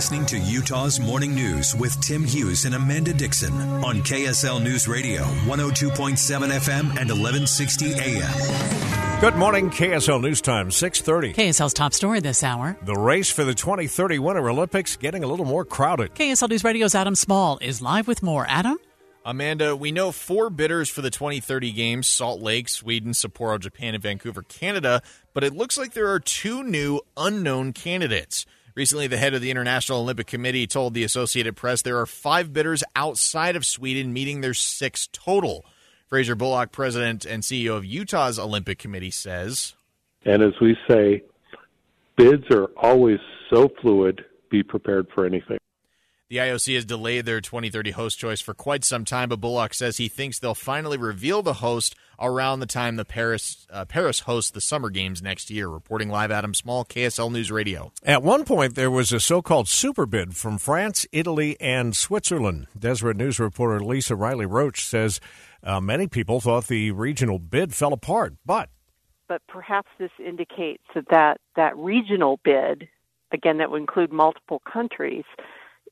Listening to Utah's Morning News with Tim Hughes and Amanda Dixon on KSL News Radio, 102.7 FM and 1160 AM. Good morning, KSL News Time, 630. KSL's top story this hour. The race for the 2030 Winter Olympics getting a little more crowded. KSL News Radio's Adam Small is live with more. Adam? Amanda, we know four bidders for the 2030 Games Salt Lake, Sweden, Sapporo, Japan, and Vancouver, Canada, but it looks like there are two new unknown candidates. Recently, the head of the International Olympic Committee told the Associated Press there are five bidders outside of Sweden, meeting their six total. Fraser Bullock, president and CEO of Utah's Olympic Committee, says And as we say, bids are always so fluid, be prepared for anything. The IOC has delayed their 2030 host choice for quite some time, but Bullock says he thinks they'll finally reveal the host around the time the Paris uh, Paris hosts the Summer Games next year. Reporting live, Adam Small, KSL News Radio. At one point, there was a so-called super bid from France, Italy, and Switzerland. Deseret News reporter Lisa Riley Roach says uh, many people thought the regional bid fell apart, but but perhaps this indicates that that, that regional bid, again, that would include multiple countries,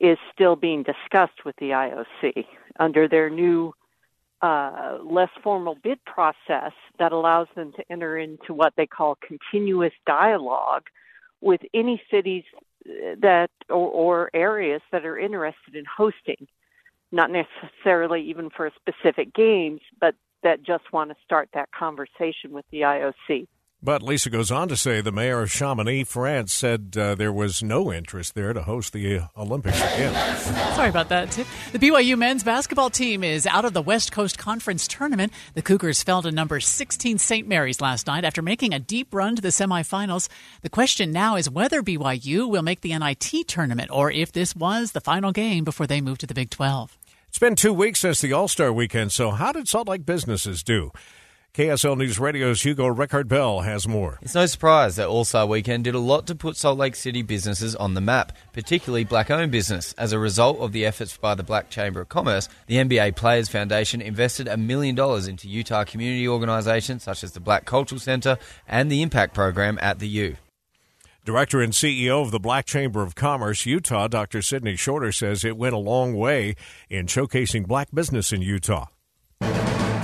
is still being discussed with the IOC under their new, uh, less formal bid process that allows them to enter into what they call continuous dialogue with any cities that or, or areas that are interested in hosting, not necessarily even for specific games, but that just want to start that conversation with the IOC. But Lisa goes on to say the mayor of Chamonix, France, said uh, there was no interest there to host the uh, Olympics again. Sorry about that. The BYU men's basketball team is out of the West Coast Conference tournament. The Cougars fell to number 16 St. Mary's last night after making a deep run to the semifinals. The question now is whether BYU will make the NIT tournament or if this was the final game before they move to the Big 12. It's been two weeks since the All Star weekend, so how did Salt Lake businesses do? KSL News Radio's Hugo Rickard Bell has more. It's no surprise that All Star Weekend did a lot to put Salt Lake City businesses on the map, particularly black owned business. As a result of the efforts by the Black Chamber of Commerce, the NBA Players Foundation invested a million dollars into Utah community organizations such as the Black Cultural Center and the Impact Program at the U. Director and CEO of the Black Chamber of Commerce, Utah, Dr. Sidney Shorter, says it went a long way in showcasing black business in Utah.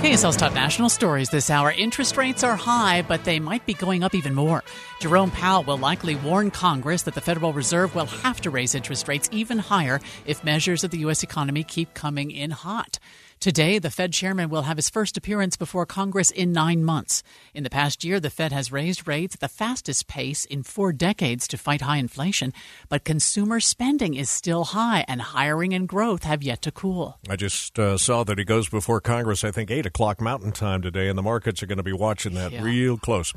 KSL's top national stories this hour. Interest rates are high, but they might be going up even more. Jerome Powell will likely warn Congress that the Federal Reserve will have to raise interest rates even higher if measures of the U.S. economy keep coming in hot. Today, the Fed chairman will have his first appearance before Congress in nine months. In the past year, the Fed has raised rates at the fastest pace in four decades to fight high inflation, but consumer spending is still high, and hiring and growth have yet to cool. I just uh, saw that he goes before Congress, I think, 8 o'clock Mountain Time today, and the markets are going to be watching that Yeah. real close.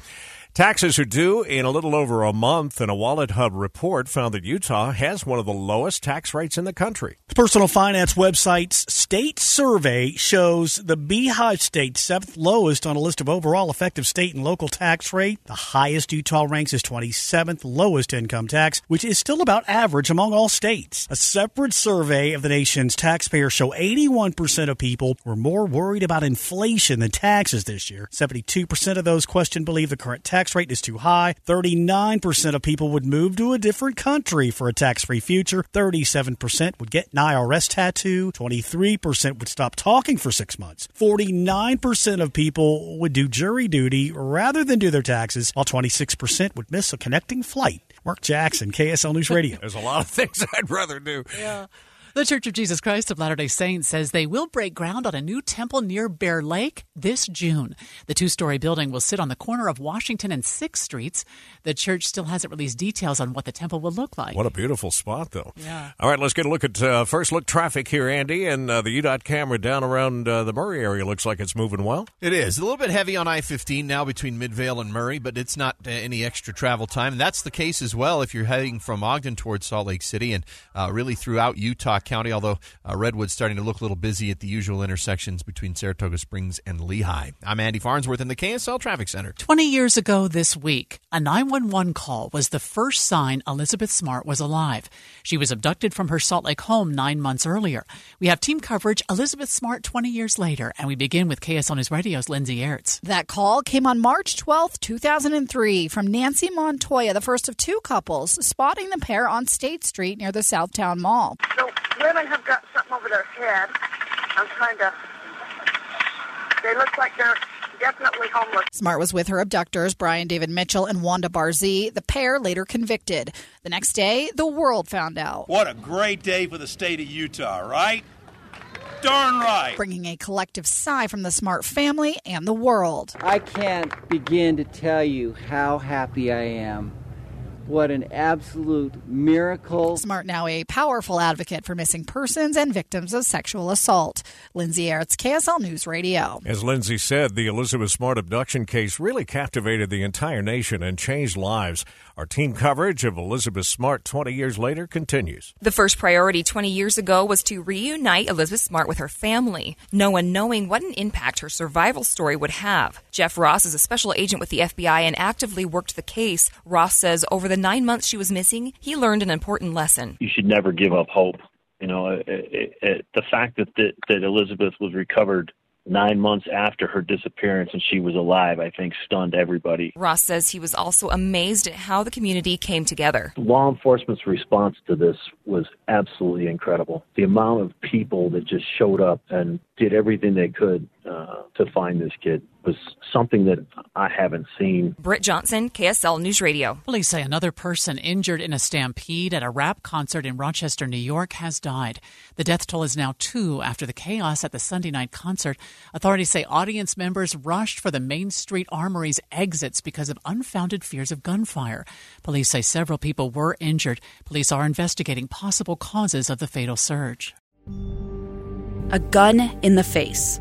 Taxes are due in a little over a month, and a WalletHub report found that Utah has one of the lowest tax rates in the country. The personal finance website's state survey shows the Beehive State seventh lowest on a list of overall effective state and local tax rate. The highest Utah ranks as 27th lowest income tax, which is still about average among all states. A separate survey of the nation's taxpayers show 81% of people were more worried about inflation than taxes this year. 72% of those questioned believe the current tax rate is too high. 39% of people would move to a different country for a tax-free future. 37% would get an IRS tattoo. 23% would stop talking for six months. 49% of people would do jury duty rather than do their taxes, while 26% would miss a connecting flight. Mark Jackson, KSL News Radio. There's a lot of things I'd rather do. Yeah. The Church of Jesus Christ of Latter day Saints says they will break ground on a new temple near Bear Lake this June. The two story building will sit on the corner of Washington and 6th Streets. The church still hasn't released details on what the temple will look like. What a beautiful spot, though. Yeah. All right, let's get a look at uh, first look traffic here, Andy. And uh, the UDOT camera down around uh, the Murray area looks like it's moving well. It is a little bit heavy on I 15 now between Midvale and Murray, but it's not uh, any extra travel time. And that's the case as well if you're heading from Ogden towards Salt Lake City and uh, really throughout Utah County, although uh, Redwood's starting to look a little busy at the usual intersections between Saratoga Springs and Lehi. I'm Andy Farnsworth in the KSL Traffic Center. 20 years ago this week, a 911 call was the first sign Elizabeth Smart was alive. She was abducted from her Salt Lake home nine months earlier. We have team coverage Elizabeth Smart 20 years later, and we begin with KSL News Radio's Lindsay Aerts. That call came on March 12, 2003, from Nancy Montoya, the first of two couples, spotting the pair on State Street near the Southtown Mall. The women have got something over their head. I'm trying to. They look like they're definitely homeless. Smart was with her abductors, Brian David Mitchell and Wanda Barzee. The pair later convicted. The next day, the world found out. What a great day for the state of Utah, right? Darn right. Bringing a collective sigh from the Smart family and the world. I can't begin to tell you how happy I am. What an absolute miracle. Smart now a powerful advocate for missing persons and victims of sexual assault. Lindsay Aerts, KSL News Radio. As Lindsay said, the Elizabeth Smart abduction case really captivated the entire nation and changed lives. Our team coverage of Elizabeth Smart 20 years later continues. The first priority 20 years ago was to reunite Elizabeth Smart with her family, no one knowing what an impact her survival story would have. Jeff Ross is a special agent with the FBI and actively worked the case. Ross says over the nine months she was missing, he learned an important lesson. You should never give up hope. You know, it, it, it, the fact that, that that Elizabeth was recovered nine months after her disappearance and she was alive, I think stunned everybody. Ross says he was also amazed at how the community came together. Law enforcement's response to this was absolutely incredible. The amount of people that just showed up and did everything they could to find this kid was something that I haven't seen. Britt Johnson, KSL News Radio. Police say another person injured in a stampede at a rap concert in Rochester, New York, has died. The death toll is now two after the chaos at the Sunday night concert. Authorities say audience members rushed for the Main Street Armory's exits because of unfounded fears of gunfire. Police say several people were injured. Police are investigating possible causes of the fatal surge. A gun in the face.